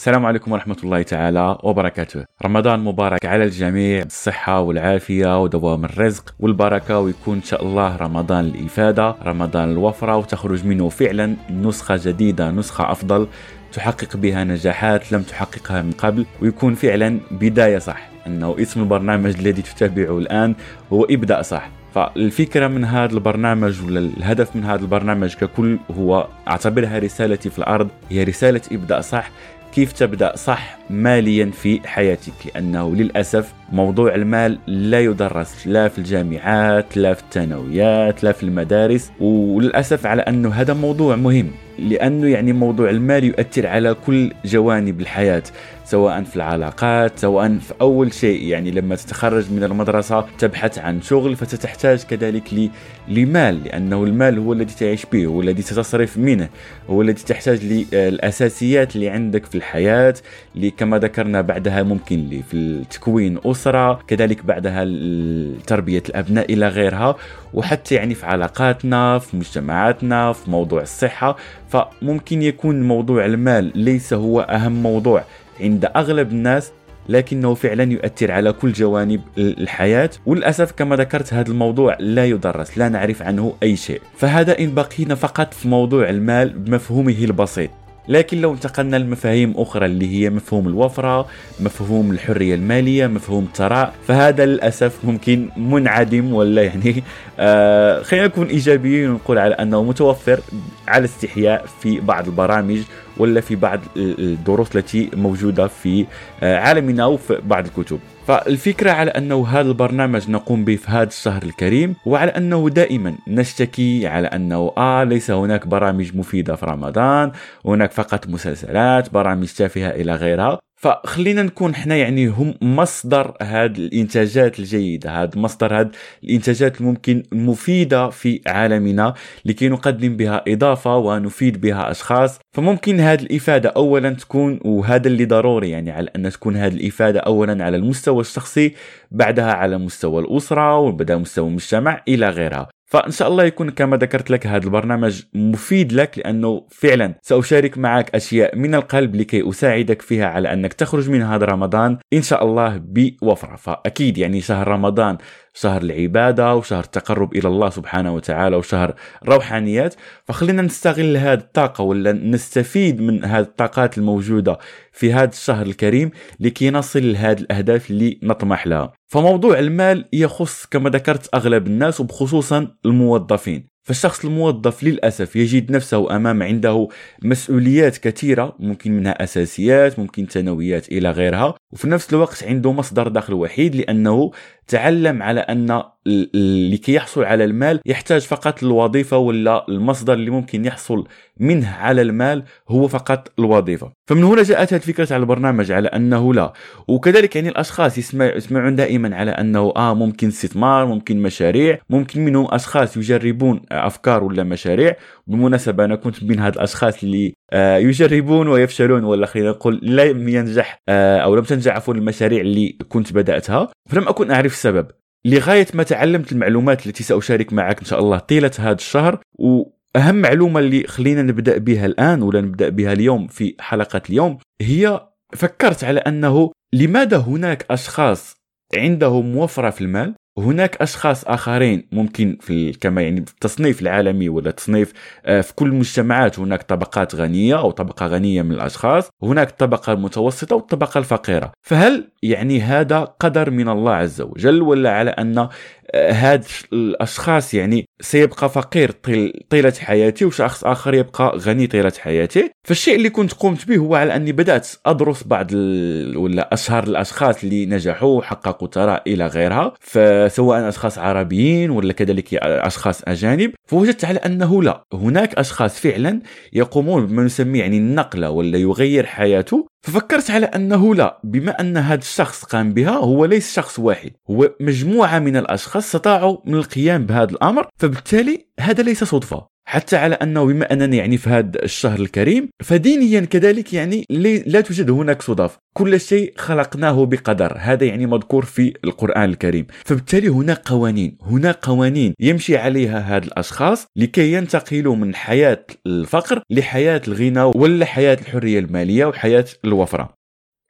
السلام عليكم ورحمة الله تعالى وبركاته. رمضان مبارك على الجميع الصحة والعافية ودوام الرزق والبركة ويكون إن شاء الله رمضان الإفادة رمضان الوفرة وتخرج منه فعلا نسخة جديدة نسخة أفضل تحقق بها نجاحات لم تحققها من قبل ويكون فعلا بداية صح. أنه اسم البرنامج الذي تتابعه الآن هو ابدأ صح. فالفكرة من هذا البرنامج ولا الهدف من هذا البرنامج ككل هو أعتبرها رسالتي في الأرض هي رسالة ابدا صح. كيف تبدأ صح ماليا في حياتك؟ لأنه للأسف موضوع المال لا يدرس لا في الجامعات لا في الثانويات لا في المدارس وللأسف على أنه هذا موضوع مهم. لأنه يعني موضوع المال يؤثر على كل جوانب الحياة سواء في العلاقات سواء في أول شيء يعني لما تتخرج من المدرسة تبحث عن شغل فتحتاج كذلك لمال لأنه المال هو الذي تعيش به هو الذي تتصرف منه هو الذي تحتاج للاساسيات اللي عندك في الحياة اللي كما ذكرنا بعدها ممكن في تكوين أسرة كذلك بعدها تربية الأبناء إلى غيرها وحتى يعني في علاقاتنا في مجتمعاتنا في موضوع الصحة فممكن يكون موضوع المال ليس هو أهم موضوع عند أغلب الناس لكنه فعلا يؤثر على كل جوانب الحياة. وللأسف كما ذكرت هذا الموضوع لا يدرس لا نعرف عنه أي شيء. فهذا إن بقينا فقط في موضوع المال بمفهومه البسيط. لكن لو انتقلنا لمفاهيم أخرى اللي هي مفهوم الوفرة مفهوم الحرية المالية مفهوم الثراء فهذا للأسف ممكن منعدم ولا يعني. آه خلينا نكون إيجابيين ونقول على أنه متوفر على استحياء في بعض البرامج ولا في بعض الدروس التي موجودة في آه، عالمنا وفي بعض الكتب. فالفكرة على أنه هذا البرنامج نقوم به في هذا الشهر الكريم وعلى أنه دائما نشتكي على أنه آه ليس هناك برامج مفيدة في رمضان هناك فقط مسلسلات برامج تافهة إلى غيرها. فخلينا نكون إحنا يعني هم مصدر هذه الإنتاجات الجيدة هذا مصدر هذه الإنتاجات الممكن المفيده في عالمنا لكي نقدم بها إضافة ونفيد بها أشخاص. فممكن هذه الإفادة اولا تكون وهذا اللي ضروري يعني على أن تكون هذه الإفادة اولا على المستوى الشخصي بعدها على مستوى الأسرة وبعدها مستوى المجتمع إلى غيرها. فإن شاء الله يكون كما ذكرت لك هذا البرنامج مفيد لك لأنه فعلا سأشارك معك أشياء من القلب لكي أساعدك فيها على أنك تخرج من هذا رمضان إن شاء الله بوفرة. فأكيد يعني شهر رمضان شهر العبادة وشهر التقرب إلى الله سبحانه وتعالى وشهر روحانيات فخلينا نستغل هذه الطاقة ولا نستفيد من هذه الطاقات الموجودة في هذا الشهر الكريم لكي نصل لهذه الأهداف اللي نطمح لها. فموضوع المال يخص كما ذكرت أغلب الناس وبخصوصا الموظفين. فالشخص الموظف للأسف يجد نفسه أمام عنده مسؤوليات كثيرة ممكن منها أساسيات ممكن ثانويات إلى غيرها وفي نفس الوقت عنده مصدر دخل وحيد لأنه تعلم على أن لكي يحصل على المال يحتاج فقط الوظيفة ولا المصدر اللي ممكن يحصل منه على المال هو فقط الوظيفة. فمن هنا جاءت هذه الفكرة على البرنامج على أنه لا. وكذلك يعني الأشخاص يسمع يسمعون دائما على أنه آه ممكن استثمار ممكن مشاريع ممكن منهم أشخاص يجربون أفكار ولا مشاريع. بالمناسبة أنا كنت من هاد الأشخاص اللي آه يجربون ويفشلون ولا خلينا نقول لم ينجح آه أو لم تنجح عفوا المشاريع اللي كنت بدأتها. فلم أكن أعرف السبب. لغاية ما تعلمت المعلومات التي سأشارك معك إن شاء الله طيلة هذا الشهر وأهم معلومة اللي خلينا نبدأ بها الآن ولا نبدأ بها اليوم في حلقة اليوم هي فكرت على أنه لماذا هناك أشخاص عندهم وفرة في المال؟ هناك أشخاص آخرين ممكن في كما يعني التصنيف العالمي ولا تصنيف آه، في كل المجتمعات هناك طبقات غنية أو طبقة غنية من الأشخاص هناك الطبقه المتوسطه والطبقة الفقيرة. فهل يعني هذا قدر من الله عز وجل ولا على أن هاد الأشخاص يعني سيبقى فقير طيل طيلة حياتي وشخص آخر يبقى غني طيلة حياتي. فالشيء اللي كنت قمت به هو على أني بدأت أدرس بعض. ولا أشهر الأشخاص اللي نجحوا وحققوا ثراء إلى غيرها. فسواء أشخاص عربيين ولا كذلك أشخاص أجانب. فوجدت على أنه لا هناك أشخاص فعلا يقومون بما نسميه يعني النقلة ولا يغير حياته. ففكرت على أنه لا بما أن هذا الشخص قام بها هو ليس شخص واحد هو مجموعة من الأشخاص استطاعوا من القيام بهذا الأمر فبالتالي هذا ليس صدفة. حتى على أنه بما اننا يعني في هذا الشهر الكريم فدينيا كذلك يعني لا توجد هناك صدف. كل شيء خلقناه بقدر. هذا يعني مذكور في القرآن الكريم. فبالتالي هناك قوانين. هناك قوانين يمشي عليها هاد الأشخاص لكي ينتقلوا من حياة الفقر لحياة الغنى ولا حياة الحرية المالية وحياة الوفرة.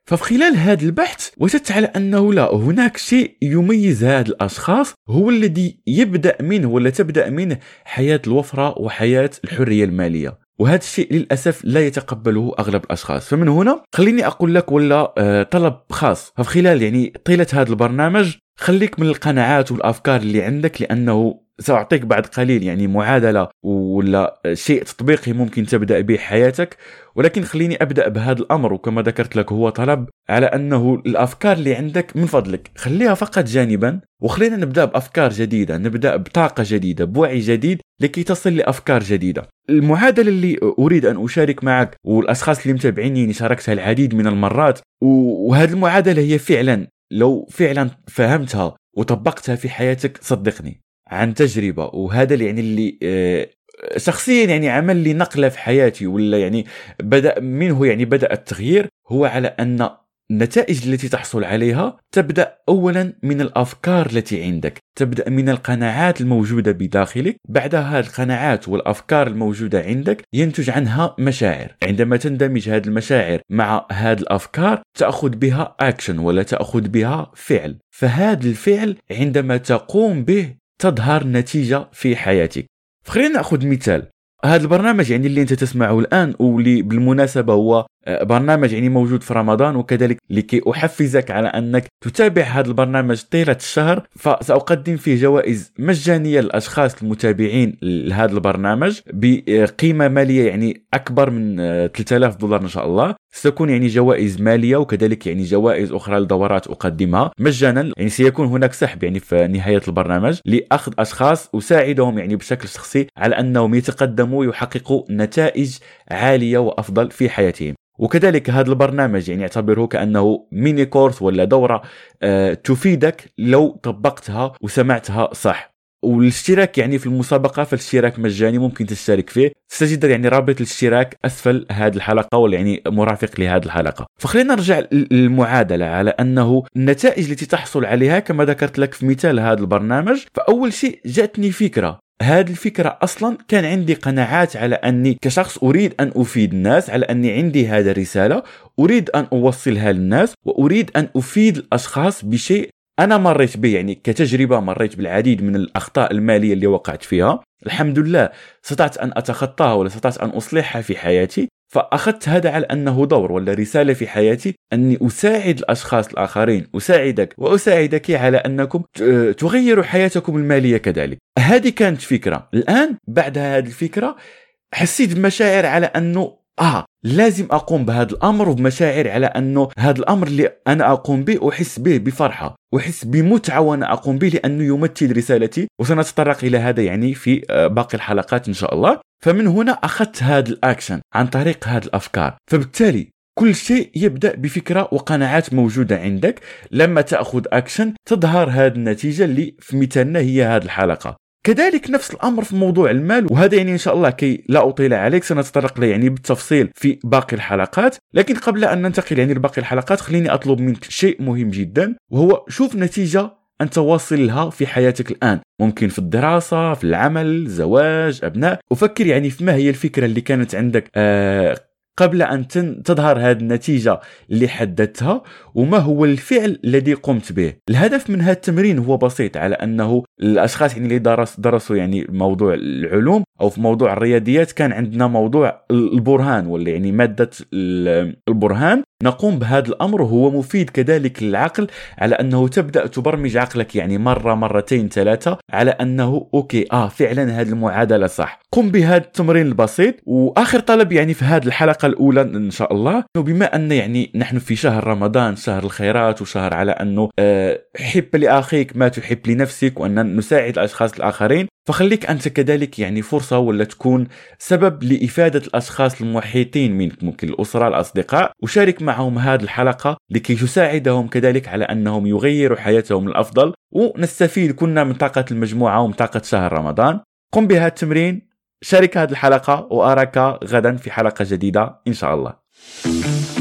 ففي خلال هذا البحث وجدت على أنه لا هناك شيء يميز هاد الأشخاص هو الذي يبدأ منه ولا تبدأ منه حياة الوفرة وحياة الحرية المالية. وهذا الشيء للأسف لا يتقبله أغلب الأشخاص. فمن هنا خليني أقول لك ولا آه، طلب خاص. ففي خلال يعني طيلة هذا البرنامج خليك من القناعات والأفكار اللي عندك لأنه سأعطيك بعد قليل يعني معادلة ولا شيء تطبيقي ممكن تبدأ به حياتك ولكن خليني أبدأ بهذا الأمر وكما ذكرت لك هو طلب على أنه الأفكار اللي عندك من فضلك خليها فقط جانبا وخلينا نبدأ بأفكار جديدة نبدأ بطاقة جديدة بوعي جديد لكي تصل لأفكار جديدة. المعادلة اللي أريد أن أشارك معك والأشخاص اللي متابعيني شاركتها العديد من المرات وهذه المعادلة هي فعلا لو فعلا فهمتها وطبقتها في حياتك صدقني. عن تجربة وهذا اللي يعني اللي آه، شخصيا يعني عمل لي نقلة في حياتي ولا يعني بدأ منه يعني بدأ التغيير هو على أن النتائج التي تحصل عليها تبدأ اولا من الأفكار التي عندك تبدأ من القناعات الموجودة بداخلك بعدها القناعات والأفكار الموجودة عندك ينتج عنها مشاعر. عندما تندمج هذه المشاعر مع هذه الأفكار تأخذ بها اكشن ولا تأخذ بها فعل. فهذا الفعل عندما تقوم به تظهر نتيجة في حياتك. خلينا نأخذ مثال. هذا البرنامج يعني اللي أنت تسمعه الآن واللي بالمناسبة هو آه، برنامج يعني موجود في رمضان وكذلك لكي أحفزك على أنك تتابع هذا البرنامج طيلة الشهر فسأقدم فيه جوائز مجانية للأشخاص المتابعين لهذا البرنامج بقيمة مالية يعني أكبر من 3000 آه، دولار إن شاء الله. ستكون يعني جوائز مالية وكذلك يعني جوائز أخرى لدورات اقدمها مجانا يعني سيكون هناك سحب يعني في نهاية البرنامج لأخذ أشخاص أساعدهم يعني بشكل شخصي على أنهم يتقدموا ويحققوا نتائج عالية وأفضل في حياتهم. وكذلك هذا البرنامج يعني اعتبره كأنه ميني كورس ولا دورة آه، تفيدك لو طبقتها وسمعتها صح. والاشتراك يعني في المسابقة فالاشتراك مجاني ممكن تشترك فيه. ستجد يعني رابط الاشتراك أسفل هذه الحلقة ولا يعني مرافق لهذه الحلقة. فخلينا نرجع للمعادلة على أنه النتائج التي تحصل عليها كما ذكرت لك في مثال هذا البرنامج فأول شيء جاتني فكرة. هذه الفكرة أصلا كان عندي قناعات على أني كشخص أريد أن أفيد الناس على أني عندي هذه الرسالة. أريد أن أوصلها للناس وأريد أن أفيد الأشخاص بشيء أنا مريت به يعني كتجربة مريت بالعديد من الأخطاء المالية اللي وقعت فيها. الحمد لله استطعت أن أتخطاها ولا استطعت أن أصلحها في حياتي. فأخذت هذا على أنه دور ولا رسالة في حياتي أني أساعد الأشخاص الآخرين. أساعدك وأساعدك على أنكم تغيروا حياتكم المالية كذلك. هذه كانت فكرة. الآن بعد هذه الفكرة حسيت بمشاعر على أنه آه لازم أقوم بهذا الأمر وبمشاعر على أنه هذا الأمر اللي أنا أقوم به أحس به بفرحة أحس بمتعة وأنا أقوم به لأنه يمثل رسالتي وسنتطرق إلى هذا يعني في آه، باقي الحلقات إن شاء الله. فمن هنا أخذت هذا الأكشن عن طريق هذه الأفكار. فبالتالي كل شيء يبدأ بفكرة وقناعات موجودة عندك. لما تأخذ أكشن تظهر هذه النتيجة اللي في مثالنا هي هذه الحلقة. كذلك نفس الأمر في موضوع المال وهذا يعني إن شاء الله كي لا أطيل عليك سنتطرق له يعني بالتفصيل في باقي الحلقات. لكن قبل أن ننتقل يعني لباقي الحلقات خليني أطلب منك شيء مهم جدا وهو شوف نتيجة انت واصل لها في حياتك الآن. ممكن في الدراسة في العمل زواج أبناء. وفكر يعني في ما هي الفكرة اللي كانت عندك آه قبل أن تظهر هذه النتيجة اللي حددتها وما هو الفعل الذي قمت به؟ الهدف من هذا التمرين هو بسيط على أنه الأشخاص يعني اللي درس درسوا يعني موضوع العلوم أو في موضوع الرياضيات كان عندنا موضوع البرهان ولا يعني مادة البرهان. نقوم بهذا الأمر وهو مفيد كذلك للعقل على أنه تبدأ تبرمج عقلك يعني مرة مرتين ثلاثة على أنه أوكي آه فعلا هذه المعادلة صح. قم بهذا التمرين البسيط وآخر طلب يعني في هذه الحلقة الأولى إن شاء الله بما أن يعني نحن في شهر رمضان شهر الخيرات وشهر على أنه آه حب لأخيك ما تحب لنفسك وأن نساعد الأشخاص الآخرين فخليك أنت كذلك يعني فرصة ولا تكون سبب لإفادة الأشخاص المحيطين منك ممكن الأسرة الأصدقاء وشارك معهم هذه الحلقة لكي تساعدهم كذلك على أنهم يغيروا حياتهم للأفضل ونستفيد كنا من طاقة المجموعة ومن طاقة شهر رمضان. قم بهذا التمرين شارك هذه الحلقة وأراك غدا في حلقة جديدة إن شاء الله.